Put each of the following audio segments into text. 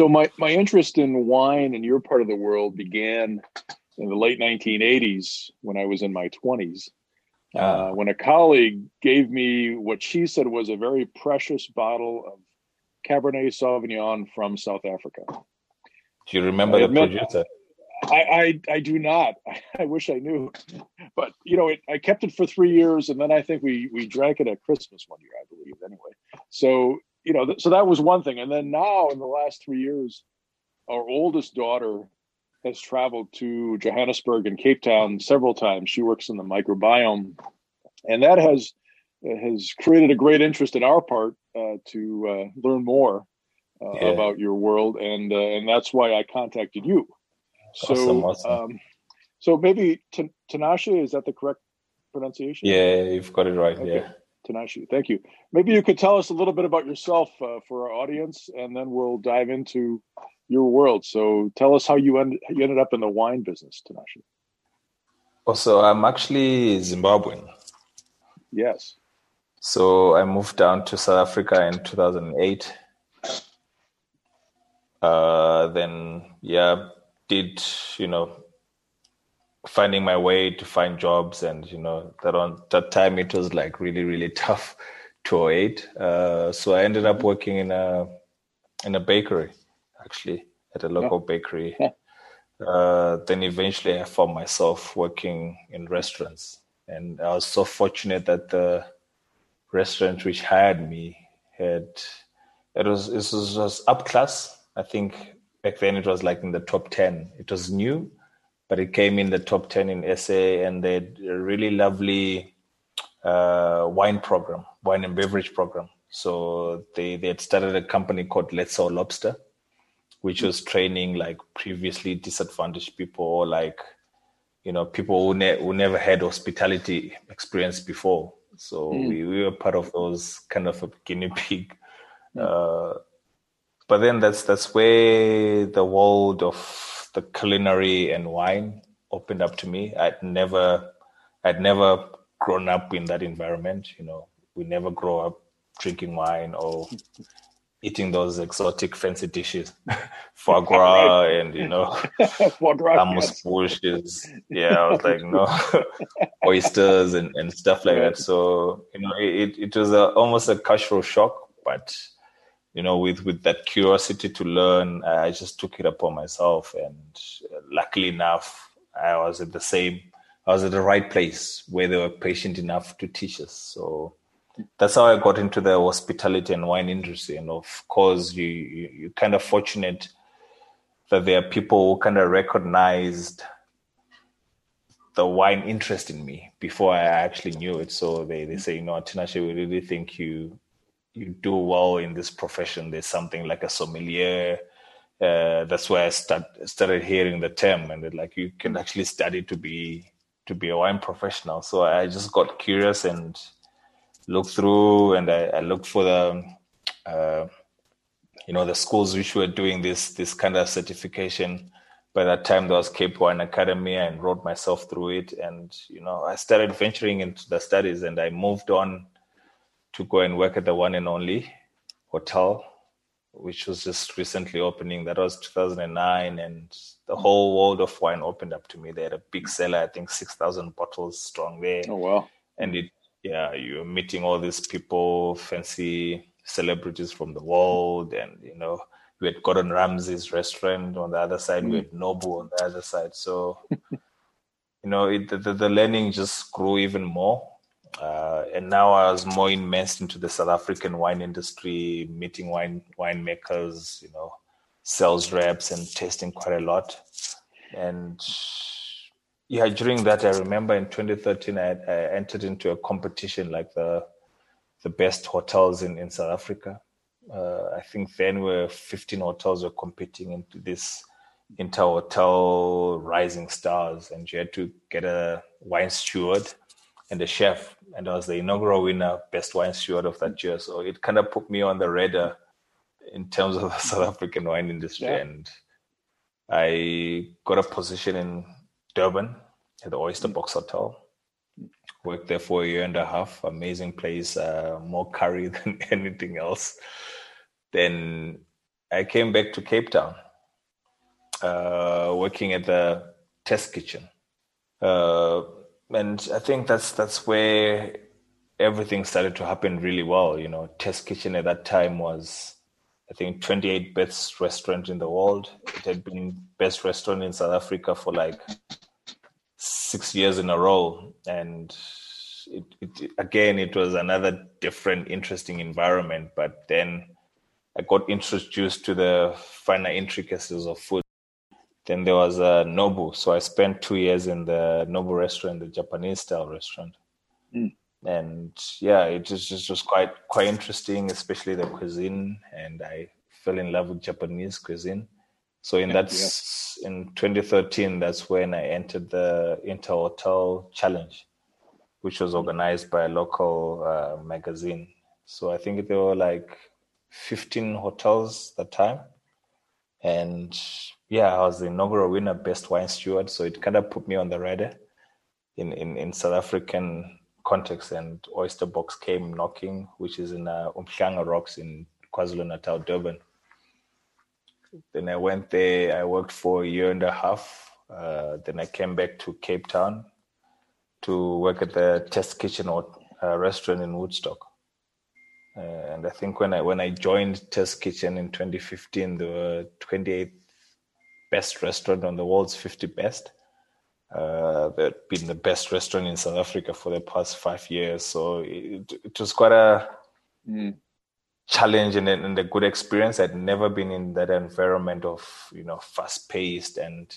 So my my interest in wine in your part of the world began in the late 1980s when I was in my 20s. Uh, when a colleague gave me what she said was a very precious bottle of Cabernet Sauvignon from South Africa. Do you remember I the admit, producer? I, I, I do not. I wish I knew, but you know, it, I kept it for three years, and then I think we we drank it at Christmas one year, I believe. Anyway, so you know, th- so that was one thing, and then now in the last three years, our oldest daughter has traveled to Johannesburg and Cape Town several times. She works in the microbiome, and that has has created a great interest in our part uh, to uh, learn more uh, yeah. about your world, and uh, and that's why I contacted you. So, awesome, awesome. Um, so maybe T- Tinashe is that the correct pronunciation? Yeah, you've got it right. Okay. Yeah. Tinashe, thank you. Maybe you could tell us a little bit about yourself uh, for our audience, and then we'll dive into your world. So tell us how you, end, you ended up in the wine business, Tinashe. Oh, so I'm actually Zimbabwean. Yes. So I moved down to South Africa in 2008. Uh, then, yeah, did, you know, finding my way to find jobs. And, you know, that on that time it was like really, really tough to 08. Uh, so I ended up working in a, in a bakery, actually, at a local bakery. Uh, then eventually I found myself working in restaurants. And I was so fortunate that the restaurant which hired me had it was it was just up class. I think back then it was like in the top ten. It was new, but it came in the top ten in SA, and they had a really lovely uh, wine program, wine and beverage program. So they they had started a company called Let's All Lobster, which was training like previously disadvantaged people or like you know people who, ne- who never had hospitality experience before so mm. we, we were part of those kind of a guinea pig. Mm. Uh, but then that's that's where the world of the culinary and wine opened up to me. I'd never I'd never grown up in that environment. You know, we never grow up drinking wine or eating those exotic fancy dishes, foie gras and you know, gras, bushes. Yeah, I was like, no, oysters and, and stuff like that. So you know, it it was a, almost a cultural shock, but you know, with with that curiosity to learn, I just took it upon myself, and uh, luckily enough, I was at the same. I was at the right place where they were patient enough to teach us. So that's how I got into the hospitality and wine industry. And of course, you, you you're kind of fortunate that there are people who kind of recognized the wine interest in me before I actually knew it. So they, they say, you know, Tinashe, we really think you you do well in this profession. There's something like a sommelier. Uh, that's where I start, started hearing the term, and like you can actually study to be to be a wine professional. So I just got curious and looked through and I, I looked for the, uh, you know, the schools which were doing this this kind of certification. By that time, there was Cape Wine Academy. I enrolled myself through it, and you know, I started venturing into the studies, and I moved on to go and work at the one and only hotel, which was just recently opening. That was 2009, and the whole world of wine opened up to me. They had a big cellar, I think 6,000 bottles strong there. Oh wow! And it yeah, you're meeting all these people, fancy celebrities from the world, and you know, we had Gordon Ramsay's restaurant on the other side, mm. we had Nobu on the other side. So, you know, it, the, the learning just grew even more. Uh, and now I was more immersed into the South African wine industry, meeting wine winemakers, you know, sales reps, and tasting quite a lot. And yeah, during that, I remember in 2013, I, I, entered into a competition like the the best hotels in, in South Africa. Uh, I think then were 15 hotels were competing into this inter hotel rising stars, and you had to get a wine steward and a chef, and I was the inaugural winner, best wine steward of that year. So it kind of put me on the radar in terms of the South African wine industry, yeah. and I got a position in Durban at the Oyster mm. Box Hotel. Worked there for a year and a half. Amazing place, uh, more curry than anything else. Then I came back to Cape Town, uh, working at the test kitchen, uh, and I think that's that's where everything started to happen really well. You know, test kitchen at that time was. I think 28 best restaurant in the world. It had been best restaurant in South Africa for like six years in a row, and it, it, again it was another different, interesting environment. But then I got introduced to the finer intricacies of food. Then there was a Nobu. So I spent two years in the Nobu restaurant, the Japanese style restaurant. Mm. And yeah, it was just, quite quite interesting, especially the cuisine. And I fell in love with Japanese cuisine. So in that yeah. in 2013, that's when I entered the Inter Hotel Challenge, which was organized by a local uh, magazine. So I think there were like 15 hotels that time. And yeah, I was the inaugural winner, best wine steward. So it kind of put me on the radar in, in, in South African context. And Oyster Box came knocking, which is in uh, Umhlanga Rocks in KwaZulu Natal, Durban. Then I went there. I worked for a year and a half. Uh, then I came back to Cape Town to work at the Test Kitchen or, uh, restaurant in Woodstock. Uh, and I think when I when I joined Test Kitchen in 2015, there were 28 best restaurant on the world's 50 best. Uh, that been the best restaurant in South Africa for the past five years. So it, it was quite a mm. challenge and, and a good experience. I'd never been in that environment of you know fast paced and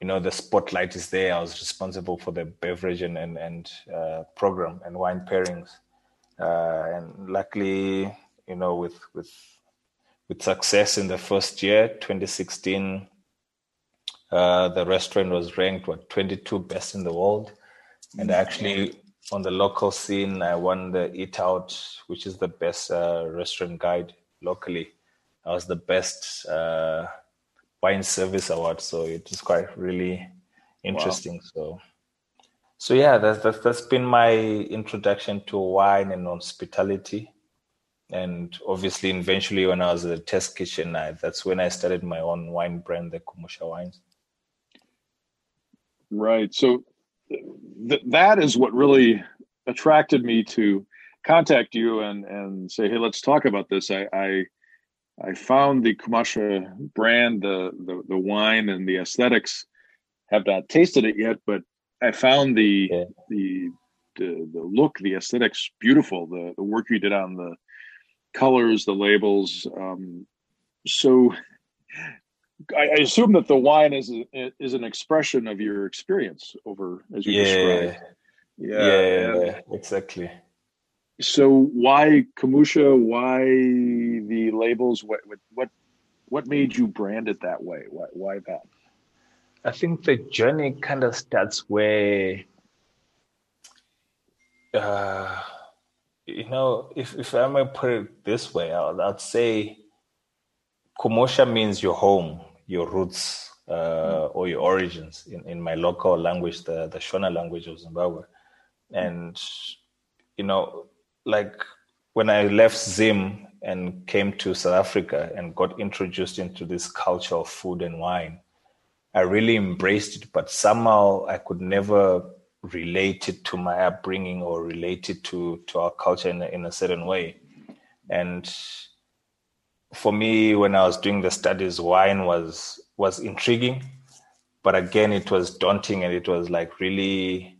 you know the spotlight is there. I was responsible for the beverage and and, and uh, program and wine pairings. Uh, and luckily, you know, with with with success in the first year, 2016, uh, the restaurant was ranked what 22 best in the world, and mm-hmm. actually on the local scene, I won the Eat Out, which is the best uh, restaurant guide locally. I was the best uh, wine service award, so it was quite really interesting. Wow. So so yeah, that's, that's that's been my introduction to wine and hospitality, and obviously, eventually, when I was at the test kitchen, I, that's when I started my own wine brand, the Kumusha Wines. Right. So th- that is what really attracted me to contact you and and say, hey, let's talk about this. I I, I found the Kumusha brand, the, the the wine and the aesthetics. Have not tasted it yet, but I found the, yeah. the the the look, the aesthetics beautiful. The the work you did on the colors, the labels. Um, so, I, I, assume that the wine is a, is an expression of your experience over as you yeah. described. Yeah, yeah, yeah, exactly. So, why Kumusha? Why the labels? What what what made you brand it that way? Why why that? I think the journey kind of starts where, uh, you know, if, if I may put it this way, I'd, I'd say Kumusha means your home, your roots, uh, or your origins in, in my local language, the, the Shona language of Zimbabwe. And, you know, like when I left Zim and came to South Africa and got introduced into this culture of food and wine, I really embraced it, but somehow I could never relate it to my upbringing or relate it to, to our culture in a, in a certain way. And for me, when I was doing the studies, wine was was intriguing, but again, it was daunting, and it was like really,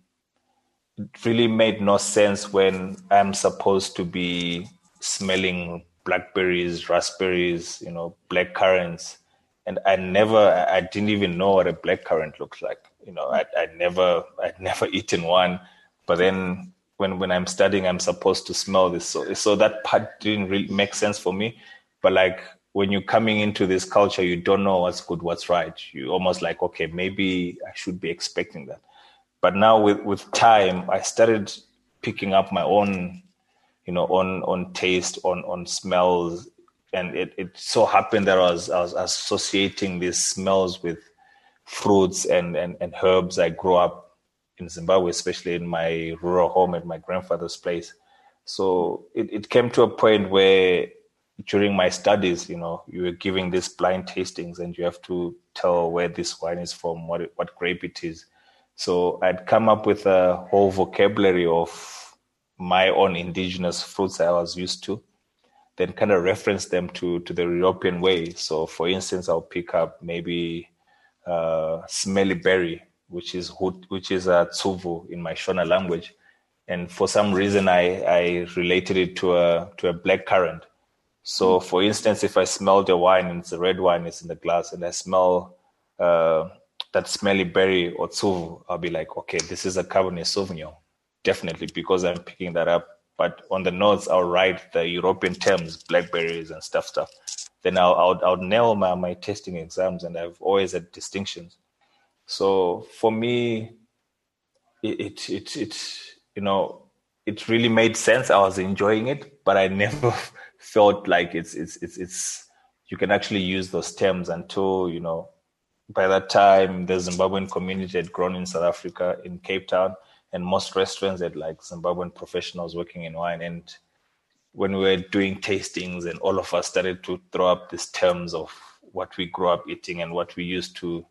really made no sense when I'm supposed to be smelling blackberries, raspberries, you know, black currants and I never, I didn't even know what a black currant looks like. You know, I, I never, I'd never eaten one. But then when when I'm studying, I'm supposed to smell this. So so that part didn't really make sense for me. But like when you're coming into this culture, you don't know what's good, what's right. You almost like, okay, maybe I should be expecting that. But now with with time, I started picking up my own, you know, on on taste, on on smells, and it, it so happened that I was, I was associating these smells with fruits and, and, and herbs. I grew up in Zimbabwe, especially in my rural home at my grandfather's place. So it, it came to a point where during my studies, you know, you were giving these blind tastings, and you have to tell where this wine is from, what what grape it is. So I'd come up with a whole vocabulary of my own indigenous fruits I was used to, then kind of reference them to to the European way. So, for instance, I'll pick up maybe uh, smelly berry, which is which is a tsuvu in my Shona language, and for some reason I I related it to a to a black currant. So, for instance, if I smell the wine and it's a red wine, it's in the glass, and I smell uh, that smelly berry or tsuvu, I'll be like, okay, this is a Cabernet Sauvignon, definitely, because I'm picking that up. But on the notes, I'll write the European terms, blackberries and stuff, stuff. Then I'll, I'll, I'll nail my, my testing exams, and I've always had distinctions. So for me, it, it, it, it you know, it really made sense. I was enjoying it, but I never felt like it's it's it's it's you can actually use those terms until you know by that time the Zimbabwean community had grown in South Africa in Cape Town and most restaurants had like Zimbabwean professionals working in wine and when we were doing tastings and all of us started to throw up these terms of what we grew up eating and what we used to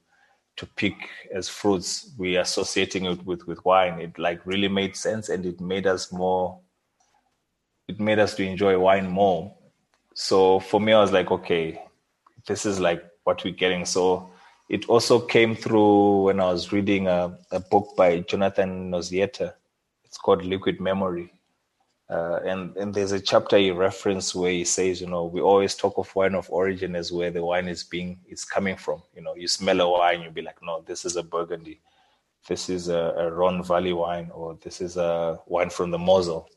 to pick as fruits we associating it with with wine it like really made sense and it made us more it made us to enjoy wine more. So for me, I was like, okay, this is like what we're getting. So it also came through when I was reading a, a book by Jonathan Nossiter. It's called Liquid Memory. Uh, and, and there's a chapter he referenced where he says, you know, we always talk of wine of origin as where the wine is being is coming from. You know, you smell a wine, you'll be like, no, this is a Burgundy, this is a, a Rhone Valley wine, or this is a wine from the Mosel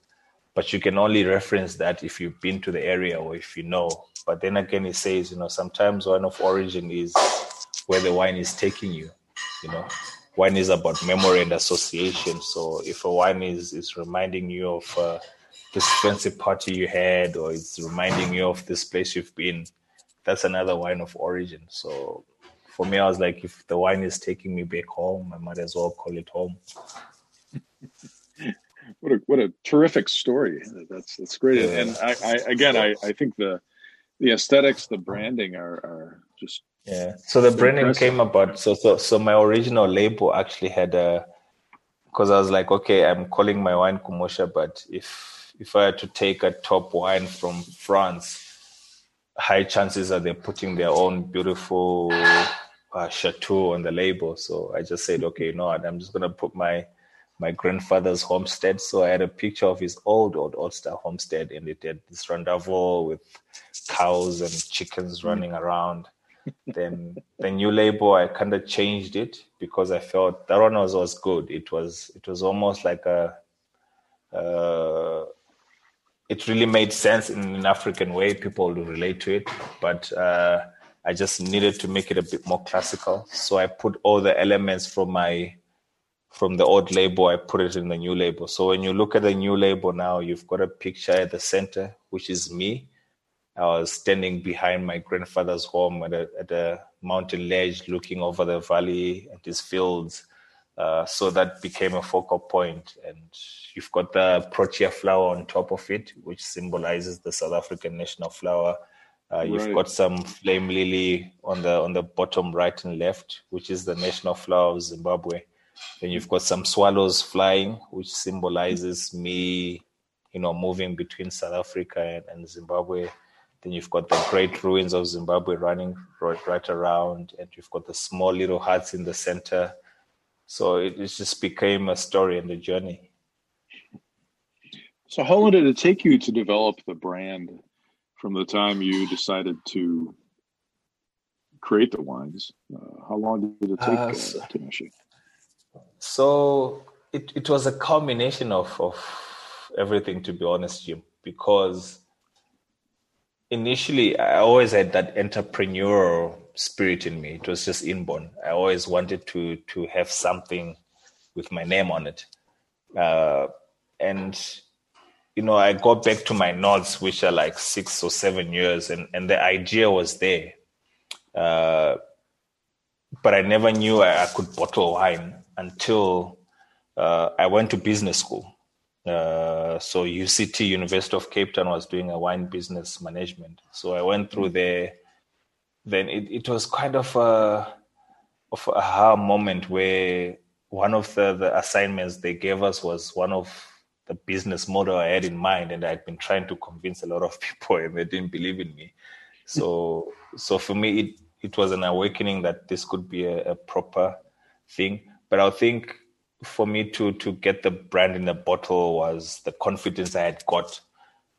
but you can only reference that if you've been to the area or if you know. But then again, he says, you know, sometimes wine of origin is where the wine is taking you. You know, wine is about memory and association. So if a wine is is reminding you of uh, this fancy party you had, or it's reminding you of this place you've been, that's another wine of origin. So for me, I was like, if the wine is taking me back home, I might as well call it home. what a what a terrific story. That's that's great. Yeah. And I, I again I, I think the the aesthetics, the branding are, are just yeah. So the branding impressive. came about. So so so my original label actually had a because I was like, okay, I'm calling my wine Kumusha, but if if I had to take a top wine from France, high chances are they're putting their own beautiful uh, chateau on the label. So I just said, okay, you know what, I'm just gonna put my my grandfather's homestead. So I had a picture of his old, old, old style homestead, and it had this rendezvous with cows and chickens mm. running around. Then the new label, I kind of changed it because I felt that one was, was good. It was it was almost like a. Uh, it really made sense in an African way. People would relate to it, but uh, I just needed to make it a bit more classical. So I put all the elements from my from the old label, I put it in the new label. So when you look at the new label now, you've got a picture at the center, which is me. I was standing behind my grandfather's home at a, at a mountain ledge, looking over the valley at his fields. Uh, so that became a focal point. And you've got the protea flower on top of it, which symbolizes the South African national flower. Uh, right. You've got some flame lily on the on the bottom right and left, which is the national flower of Zimbabwe. Then you've got some swallows flying, which symbolizes me, you know, moving between South Africa and, and Zimbabwe. Then you've got the great ruins of Zimbabwe running right, right around, and you've got the small little huts in the center. So it, it just became a story and a journey. So, how long did it take you to develop the brand from the time you decided to create the wines? Uh, how long did it take, uh, so, uh, so it, it was a combination of, of everything, to be honest, Jim, because initially I always had that entrepreneurial spirit in me. It was just inborn. I always wanted to to have something with my name on it. Uh, and you know, I go back to my notes, which are like six or seven years, and, and the idea was there. Uh, but I never knew I, I could bottle wine until uh, I went to business school. Uh, so UCT, University of Cape Town, was doing a wine business management. So I went through there. Then it, it was kind of a of a aha moment where one of the, the assignments they gave us was one of the business model I had in mind, and I'd been trying to convince a lot of people, and they didn't believe in me. So, so for me, it it was an awakening that this could be a, a proper thing. But I think for me to to get the brand in the bottle was the confidence I had got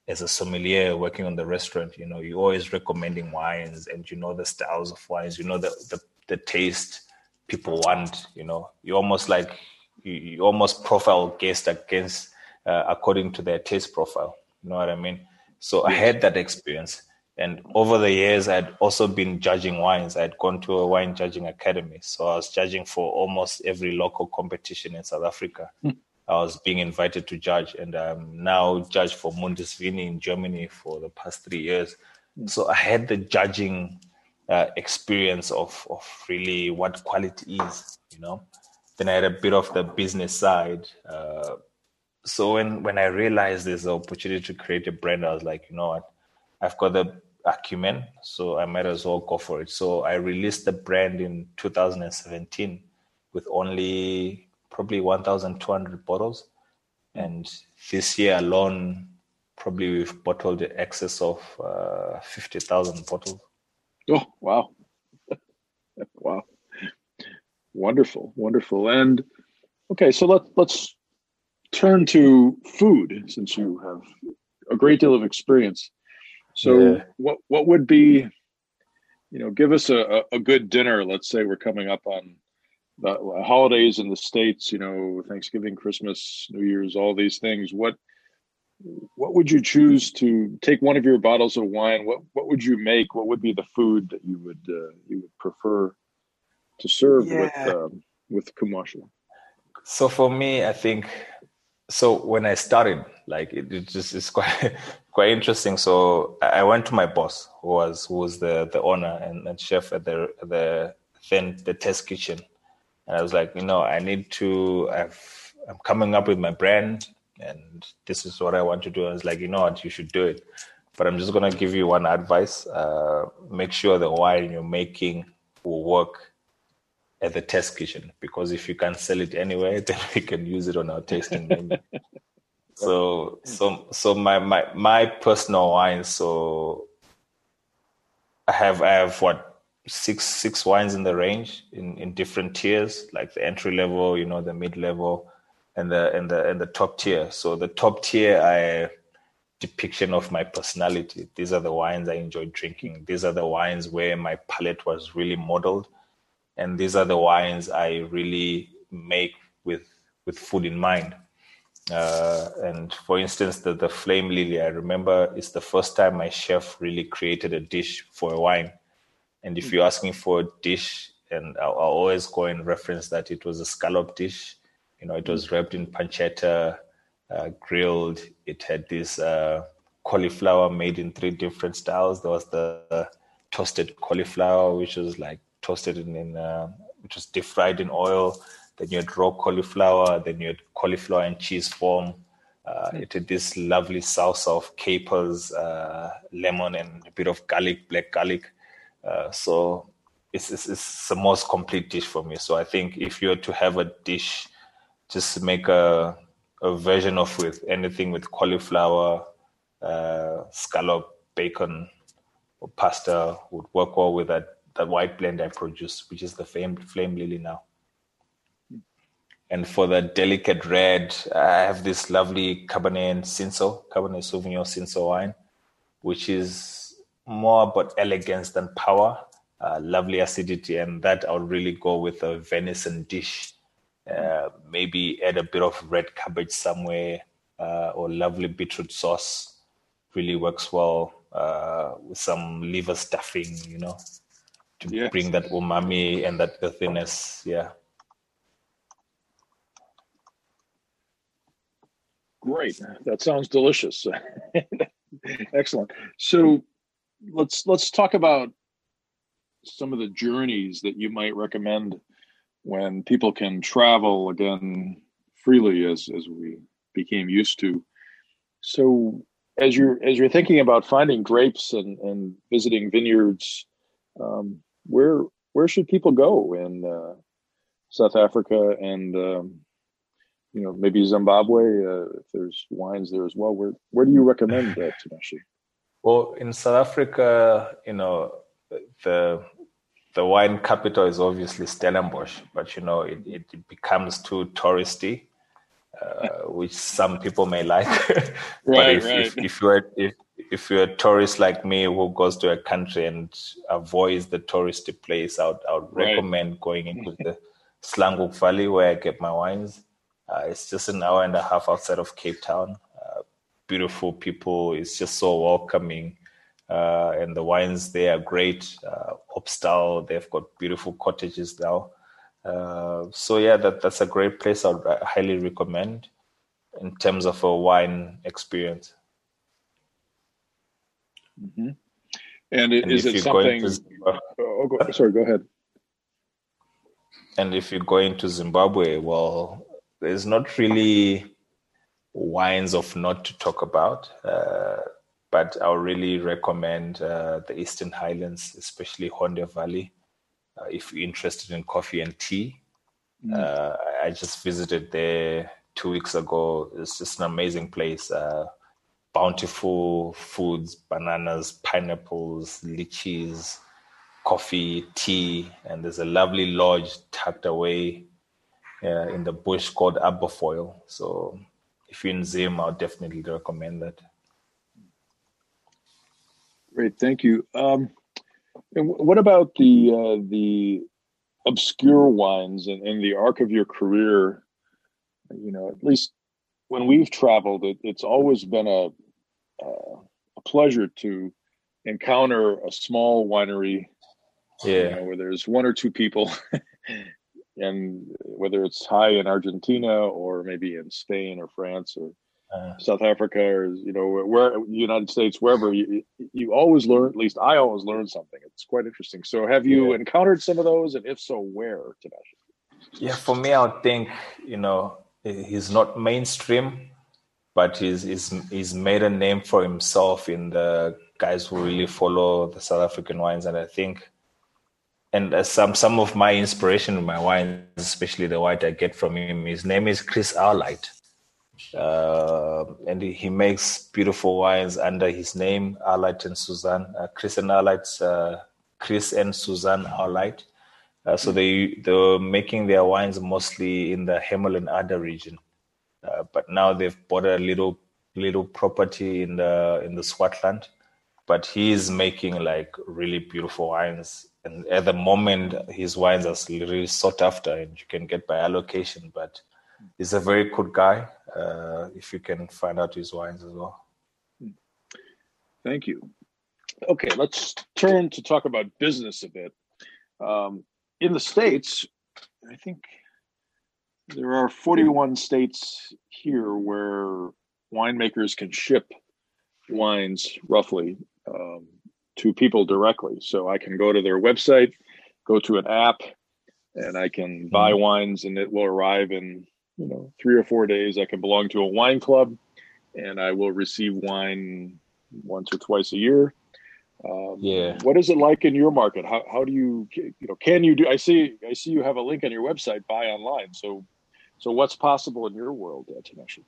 as a sommelier working on the restaurant. You know, you're always recommending wines, and you know the styles of wines. You know the the, the taste people want. You know, you almost like you, you almost profile guests against uh, according to their taste profile. You know what I mean? So I had that experience. And over the years, I'd also been judging wines. I'd gone to a wine judging academy. So I was judging for almost every local competition in South Africa. Mm. I was being invited to judge, and I'm now judge for Mundus Vini in Germany for the past three years. Mm. So I had the judging uh, experience of, of really what quality is, you know. Then I had a bit of the business side. Uh, so when, when I realized there's an opportunity to create a brand, I was like, you know what? I've got the acumen, so I might as well go for it. So I released the brand in 2017 with only probably 1,200 bottles. And this year alone, probably we've bottled the excess of uh, 50,000 bottles. Oh, wow. wow. Wonderful, wonderful. And okay, so let, let's turn to food since you have a great deal of experience so yeah. what what would be, you know, give us a, a good dinner. Let's say we're coming up on the holidays in the states. You know, Thanksgiving, Christmas, New Year's, all these things. What what would you choose to take one of your bottles of wine? What what would you make? What would be the food that you would uh, you would prefer to serve yeah. with um, with Kumusha? So for me, I think so when I started, like it, it just is quite quite interesting. So I went to my boss, who was who was the the owner and, and chef at the the then the test kitchen, and I was like, you know, I need to. I've I'm coming up with my brand, and this is what I want to do. I was like, you know what, you should do it. But I'm just gonna give you one advice: uh, make sure the wine you're making will work at the test kitchen because if you can't sell it anywhere, then we can use it on our tasting menu. so so so my my my personal wine. So I have I have what six six wines in the range in in different tiers, like the entry level, you know, the mid level, and the and the and the top tier. So the top tier I depiction of my personality. These are the wines I enjoy drinking. These are the wines where my palate was really modeled and these are the wines I really make with with food in mind. Uh, and for instance, the, the flame lily, I remember it's the first time my chef really created a dish for a wine. And if you ask me for a dish, and I'll, I'll, always go and reference that it was a scallop dish. You know, it was wrapped in pancetta, uh, grilled. It had this uh, cauliflower made in three different styles. There was the toasted cauliflower, which was like toasted in, in uh, which was deep fried in oil. Then you had raw cauliflower. Then you had cauliflower and cheese form. Uh, mm. It had this lovely sauce of capers, uh, lemon, and a bit of garlic, black garlic. Uh, so it's, it's, it's the most complete dish for me. So I think if you were to have a dish, just make a a version of with anything with cauliflower, uh, scallop, bacon, or pasta would work well with that the white blend I produce, which is the flame, flame lily now. And for the delicate red, I have this lovely Cabernet Cinsault, Cabernet Sauvignon Cinsault wine, which is more about elegance than power, uh, lovely acidity, and that I'll really go with a venison dish. Uh, maybe add a bit of red cabbage somewhere uh, or lovely beetroot sauce. Really works well uh, with some liver stuffing, you know to yes. bring that umami and that earthiness. Yeah. Great. That sounds delicious. Excellent. So let's let's talk about some of the journeys that you might recommend when people can travel again freely as as we became used to. So as you're as you're thinking about finding grapes and, and visiting vineyards, um, where where should people go in uh, South Africa and um, you know maybe Zimbabwe uh, if there's wines there as well? Where where do you recommend that, Tinashe? Well, in South Africa, you know the the wine capital is obviously Stellenbosch, but you know it, it becomes too touristy uh, which some people may like. but right, if, right. if, if you're if, if you're a tourist like me who goes to a country and avoids the touristy place, I would, I would right. recommend going into the Slanghoek Valley where I get my wines. Uh, it's just an hour and a half outside of Cape Town. Uh, beautiful people. It's just so welcoming. Uh, and the wines there are great. Uh, Opstal, they've got beautiful cottages now. Uh, so yeah, that that's a great place. I'd highly recommend in terms of a wine experience. Mm-hmm. And, and is it something? To, uh, oh, go, sorry, go ahead. And if you're going to Zimbabwe, well, there's not really wines of not to talk about, uh, but I'll really recommend uh, the Eastern Highlands, especially Honde Valley uh, if you're interested in coffee and tea. Mm. Uh, I just visited there two weeks ago. It's just an amazing place. Bountiful foods, bananas, pineapples, lychees, coffee, tea, and there's a lovely lodge tucked away uh, in the bush called Aberfoyle. So if you're in Zim, I'll definitely recommend that. Great, thank you. Um, and what about the uh, the obscure wines and the arc of your career? You know, at least when we've traveled, it, it's always been a uh, a pleasure to encounter a small winery, yeah, you know, where there's one or two people, and whether it's high in Argentina or maybe in Spain or France or uh, South Africa or you know where United States wherever you you always learn at least I always learn something. It's quite interesting. So have you yeah. encountered some of those? And if so where Tinashe? yeah for me I would think you know he's not mainstream but he's he's he's made a name for himself in the guys who really follow the South African wines and I think and some some of my inspiration in my wines especially the white I get from him his name is Chris Alheit uh, and he, makes beautiful wines under his name, Alheit and Suzaan, uh, Chris and Alheit, uh, Chris and Suzaan Alheit. Uh, so they they're making their wines mostly in the Hemel-en-Aarde region, uh, but now they've bought a little little property in the in the Swartland. But he is making like really beautiful wines, and at the moment his wines are really sought after, and you can get by allocation. But he's a very good guy. Uh, if you can find out his wines as well. Thank you. Okay, let's turn to talk about business a bit. Um, in the states, I think there are 41 states here where winemakers can ship wines roughly um, to people directly. So I can go to their website, go to an app, and I can buy mm-hmm. wines, and it will arrive in you know three or four days. I can belong to a wine club and i will receive wine once or twice a year. Um, yeah. what is it like in your market? How, how do you you know can you do i see i see you have a link on your website buy online. So so what's possible in your world uh, Tinashe?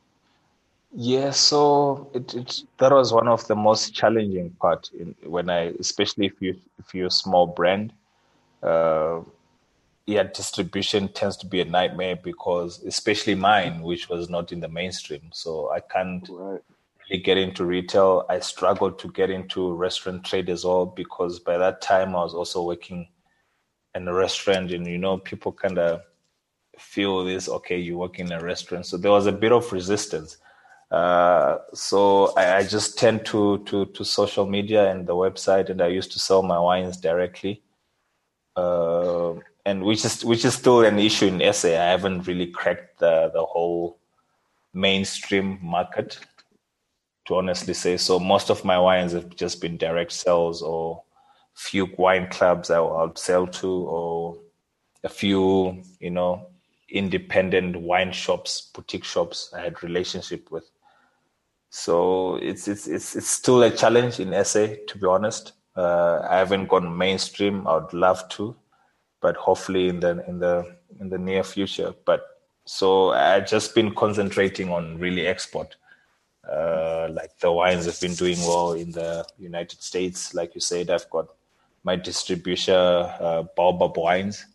yeah so it, it, that was one of the most challenging part in, when i especially if you if you're a small brand uh, yeah, distribution tends to be a nightmare because, especially mine, which was not in the mainstream, so I can't right. really get into retail. I struggled to get into restaurant trade as well because by that time I was also working in a restaurant, and you know, people kind of feel this. Okay, you work in a restaurant, so there was a bit of resistance. Uh, so I, I, just tend to, to to social media and the website, and I used to sell my wines directly. Uh, and which is which is still an issue in SA. I haven't really cracked the the whole mainstream market to honestly say. So most of my wines have just been direct sales or few wine clubs I'll, I'll sell to or a few, you know, independent wine shops, boutique shops I had relationship with. So it's it's it's it's still a challenge in SA to be honest. Uh, I haven't gone mainstream. I would love to, but hopefully in the in the in the near future. But so I've just been concentrating on really export. Uh, like the wines have been doing well in the United States. Like you said, I've got my distributor, uh, Baobab Wines,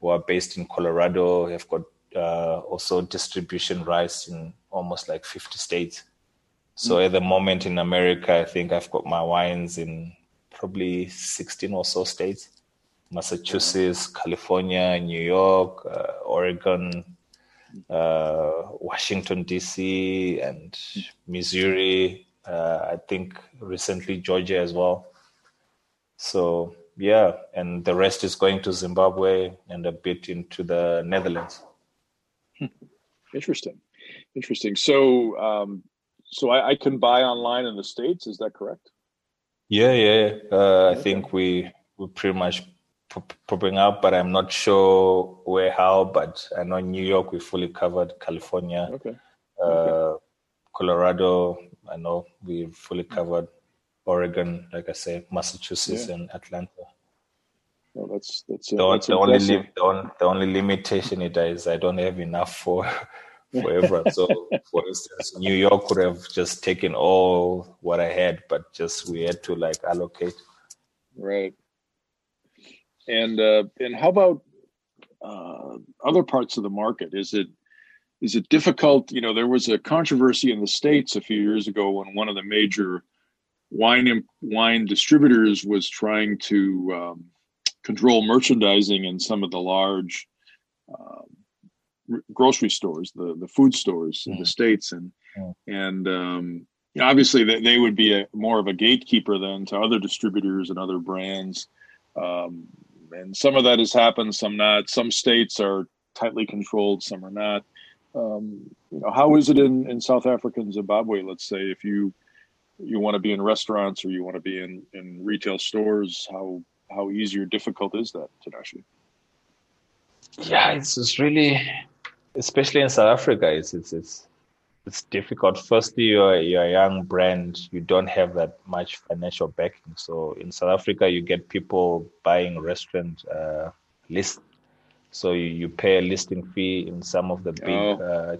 who are based in Colorado. Have got uh, also distribution rights in almost like 50 states. So mm. at the moment in America, I think I've got my wines in probably 16 or so states Massachusetts, California, New York, uh, Oregon, uh, Washington, D.C., and Missouri. Uh, I think recently Georgia as well. So, yeah, and the rest is going to Zimbabwe and a bit into the Netherlands. Interesting. Interesting. So, um, so I, I, can buy online in the states. Is that correct? Yeah, yeah. Uh, okay. I think we we pretty much popping up, but I'm not sure where how. But I know New York we fully covered, California, okay. Uh, okay. Colorado. I know we fully covered, Oregon, like I say, Massachusetts yeah. and Atlanta. Well, that's that's, uh, the, that's the only li- the, on, the only limitation it is I don't have enough for for everyone. so, for instance, New York would have just taken all what I had, but just we had to like allocate. Right. And uh, and how about uh, other parts of the market? Is it is it difficult? You know, there was a controversy in the states a few years ago when one of the major wine and wine distributors was trying to um, control merchandising in some of the large um, grocery stores, the the food stores in the mm. states, and mm. and um, obviously they, they would be a, more of a gatekeeper than to other distributors and other brands. Um, and some of that has happened, some not. Some states are tightly controlled, some are not. Um, you know, how is it in, in South Africa and Zimbabwe? Let's say if you you want to be in restaurants or you want to be in, in retail stores, how how easy or difficult is that, Tinashe? Yeah, it's, it's really, especially in South Africa, it's it's it's it's difficult. Firstly, you're, you're a young brand. You don't have that much financial backing. So in South Africa, you get people buying restaurant uh, lists. So you, you pay a listing fee in some of the big, oh. uh,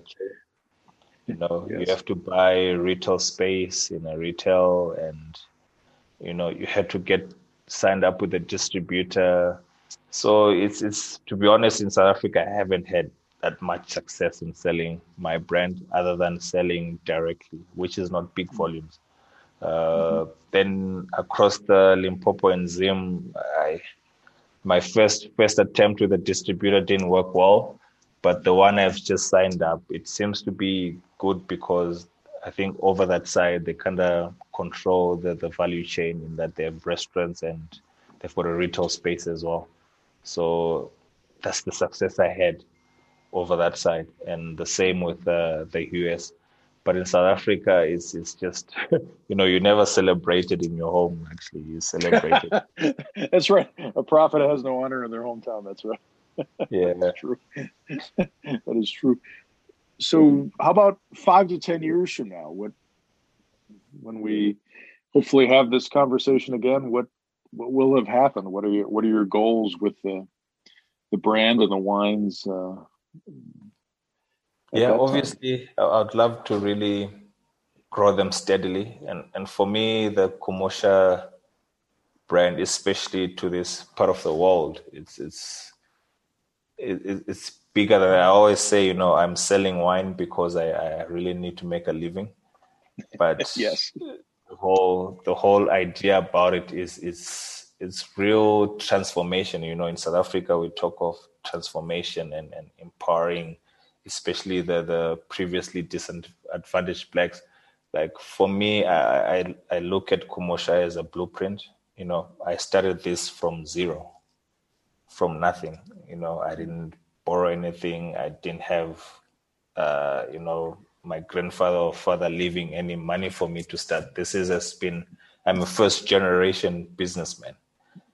you know, yes. you have to buy retail space in a retail and, you know, you have to get signed up with a distributor. So it's, it's, to be honest, in South Africa, I haven't had that much success in selling my brand other than selling directly, which is not big volumes. Uh, mm-hmm. Then across the Limpopo and Zim, I, my first first attempt with a distributor didn't work well, but the one I've just signed up, it seems to be good because I think over that side they kind of control the, the value chain in that they have restaurants and they've got a retail space as well. So that's the success I had over that side, and the same with uh, the US. But in South Africa, it's it's just you know you never celebrated in your home. Actually, you celebrate it. That's right. A prophet has no honor in their hometown. That's right. Yeah, that's true. that is true. So, how about five to ten years from now? What when we hopefully have this conversation again? What what will have happened? What are your what are your goals with the the brand and the wines? Uh, yeah, obviously, I'd love to really grow them steadily. And, and for me, the Kumusha brand, especially to this part of the world, it's, it's, it, it's bigger than I always say, you know, I'm selling wine because I, I really need to make a living. But yes, the whole, the whole idea about it is, is, it's real transformation. You know, in South Africa, we talk of transformation and, and empowering, especially the, the previously disadvantaged blacks. Like for me, I, I, I look at Kumusha as a blueprint. You know, I started this from zero, from nothing. You know, I didn't borrow anything. I didn't have, uh, you know, my grandfather or father leaving any money for me to start. This is has been. I'm a first generation businessman.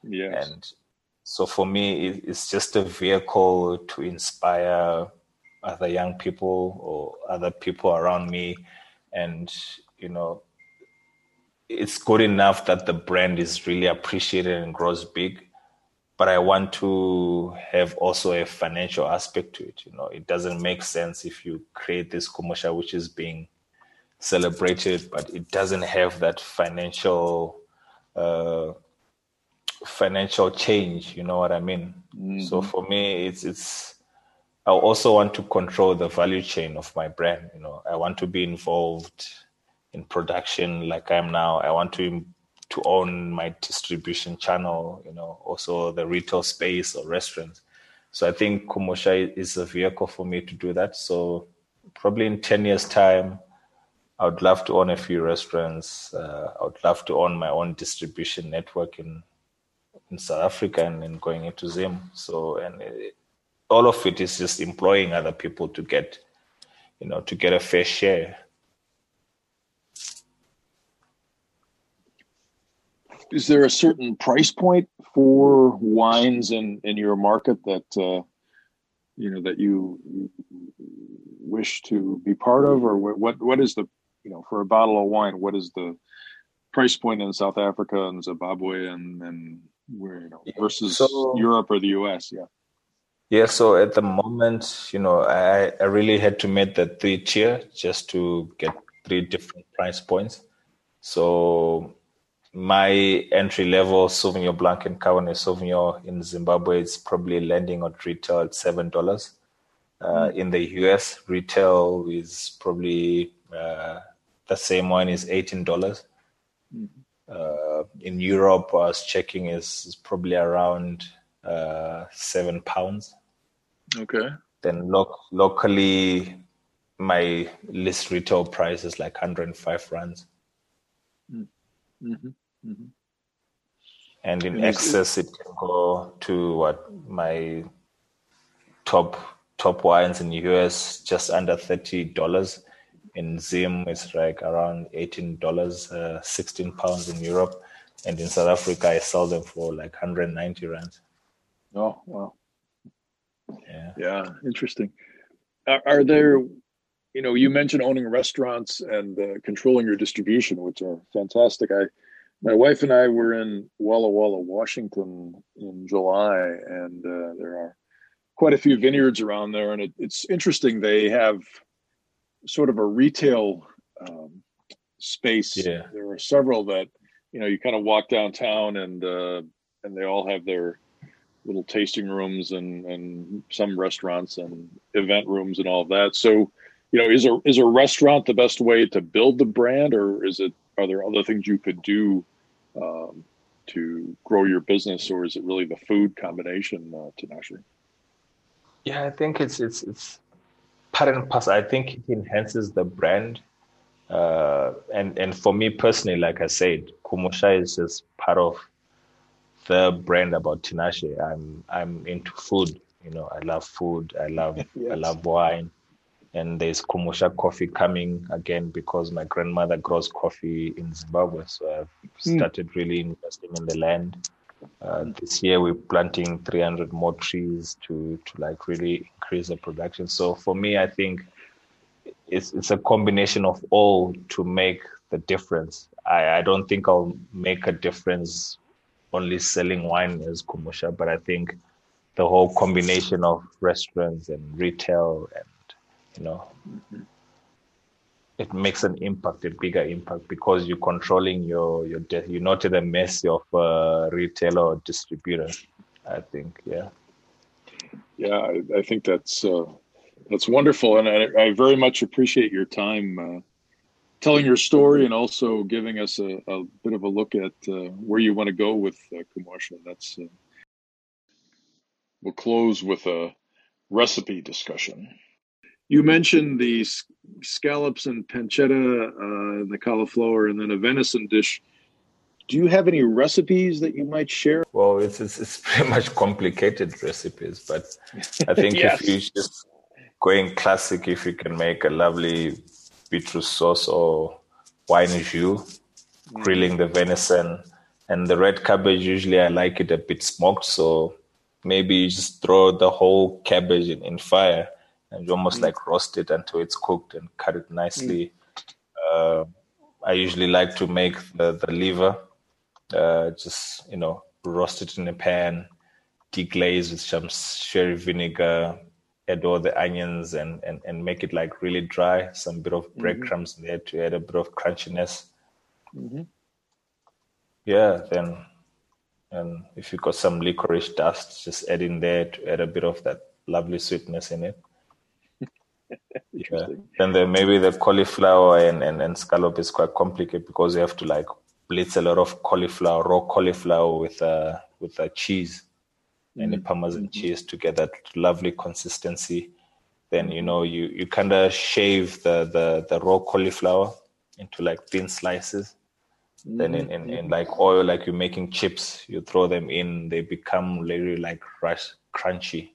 Yes. And so for me, it's just a vehicle to inspire other young people or other people around me, and you know, it's good enough that the brand is really appreciated and grows big. But I want to have also a financial aspect to it. You know, it doesn't make sense if you create this commercial which is being celebrated, but it doesn't have that financial uh, financial change. You know what I mean? Mm-hmm. So for me, it's it's. I also want to control the value chain of my brand. You know, I want to be involved in production like I am now. I want to to own my distribution channel. You know, also the retail space or restaurants. So I think Kumusha is a vehicle for me to do that. So probably in ten years' time, I would love to own a few restaurants. Uh, I would love to own my own distribution network in in South Africa and then going into Zim. So and it, all of it is just employing other people to get, you know, to get a fair share. Is there a certain price point for wines in in your market that uh, you know that you wish to be part of, or what what is the you know for a bottle of wine? What is the price point in South Africa and Zimbabwe and and where you know versus so, Europe or the US? Yeah. Yeah, so at the moment, you know, I, I really had to make the three tier just to get three different price points. So my entry level Sauvignon Blanc and Cabernet Sauvignon in Zimbabwe is probably landing on retail at seven dollars. Uh, in the US, retail is probably uh, the same one is eighteen dollars. Mm. Uh, in Europe, I was checking is, is probably around uh, seven pounds. Okay. Then lo- locally, my list retail price is like 105 rands. Mm. Mm-hmm. Mm-hmm. And in excess, it can go to what my top top wines in the US just under thirty dollars. In Zim, it's like around eighteen dollars, uh, sixteen pounds in Europe, and in South Africa, I sell them for like hundred ninety rand. Oh wow! Yeah, yeah, interesting. Are, are there you know, you mentioned owning restaurants and uh, controlling your distribution, which are fantastic. I my wife and I were in Walla Walla, Washington in July, and uh, there are quite a few vineyards around there. And it, it's interesting, they have sort of a retail um, space. Yeah. There are several that, you know, you kind of walk downtown and, uh, and they all have their little tasting rooms and, and some restaurants and event rooms and all of that. So, you know, is a, is a restaurant the best way to build the brand or is it, are there other things you could do um, to grow your business, or is it really the food combination, uh, Tinashe? Yeah, I think it's it's it's part and parcel. I think it enhances the brand, uh, and and for me personally, like I said, Kumusha is just part of the brand about Tinashe. I'm I'm into food. You know, I love food. I love yes. I love wine and there's Kumusha coffee coming again because my grandmother grows coffee in Zimbabwe. So I've hmm. started mm. really investing in the land. Uh, this year we're planting 300 more trees to to like really increase the production. So for me, I think it's it's a combination of all to make the difference. I, I don't think I'll make a difference only selling wine as Kumusha, but I think the whole combination of restaurants and retail and you know mm-hmm. it makes an impact a bigger impact because you're controlling your your death you're not at the mercy of a retailer or distributor i think yeah yeah i, I think that's uh, that's wonderful and I, I, very much appreciate your time uh, telling your story and also giving us a, a bit of a look at uh, where you want to go with uh, Kumusha. That's uh, we'll close with a recipe discussion. You mentioned the scallops and pancetta, uh, the cauliflower, and then a venison dish. Do you have any recipes that you might share? Well, it's it's, it's pretty much complicated recipes, but I think yes. if you just going classic, if you can make a lovely beetroot sauce or wine jus, mm. grilling the venison, and the red cabbage. Usually, I like it a bit smoked, so maybe you just throw the whole cabbage in, in fire and you almost mm. like roast it until it's cooked and cut it nicely. Mm. Uh, I usually like to make the, the liver, uh, just, you know, roast it in a pan, deglaze with some sherry vinegar, add all the onions and, and, and make it like really dry, some bit of mm-hmm. breadcrumbs mm-hmm. there to add a bit of crunchiness. Mm-hmm. Yeah, then and if you got some licorice dust, just add in there to add a bit of that lovely sweetness in it. yeah. And then maybe the cauliflower and, and, and scallop is quite complicated because you have to like blitz a lot of cauliflower, raw cauliflower with uh with a cheese and the mm-hmm. parmesan mm-hmm. cheese to get that lovely consistency. Then you know you you kind of shave the, the the raw cauliflower into like thin slices. Mm-hmm. Then in, in, in, mm-hmm. like oil, like you're making chips, you throw them in, they become really like crunchy.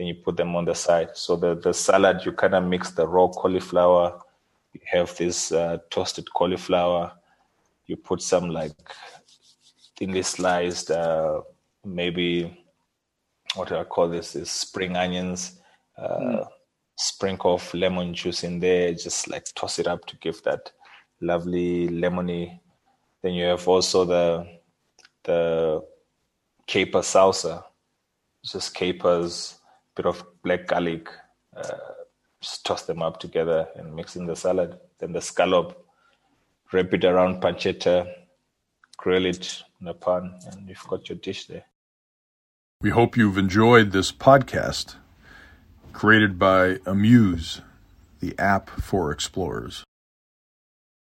Then you put them on the side. So the, the salad, you kind of mix the raw cauliflower. You have this uh, toasted cauliflower. You put some like thinly sliced, uh, maybe what do I call this? Is spring onions. Uh, mm. Sprinkle of lemon juice in there. Just like toss it up to give that lovely lemony. Then you have also the the caper salsa, just capers, bit of black garlic. Uh, just toss them up together and mix in the salad. Then the scallop, wrap it around pancetta, grill it in a pan, and you've got your dish there. We hope you've enjoyed this podcast created by Amuse, the app for explorers.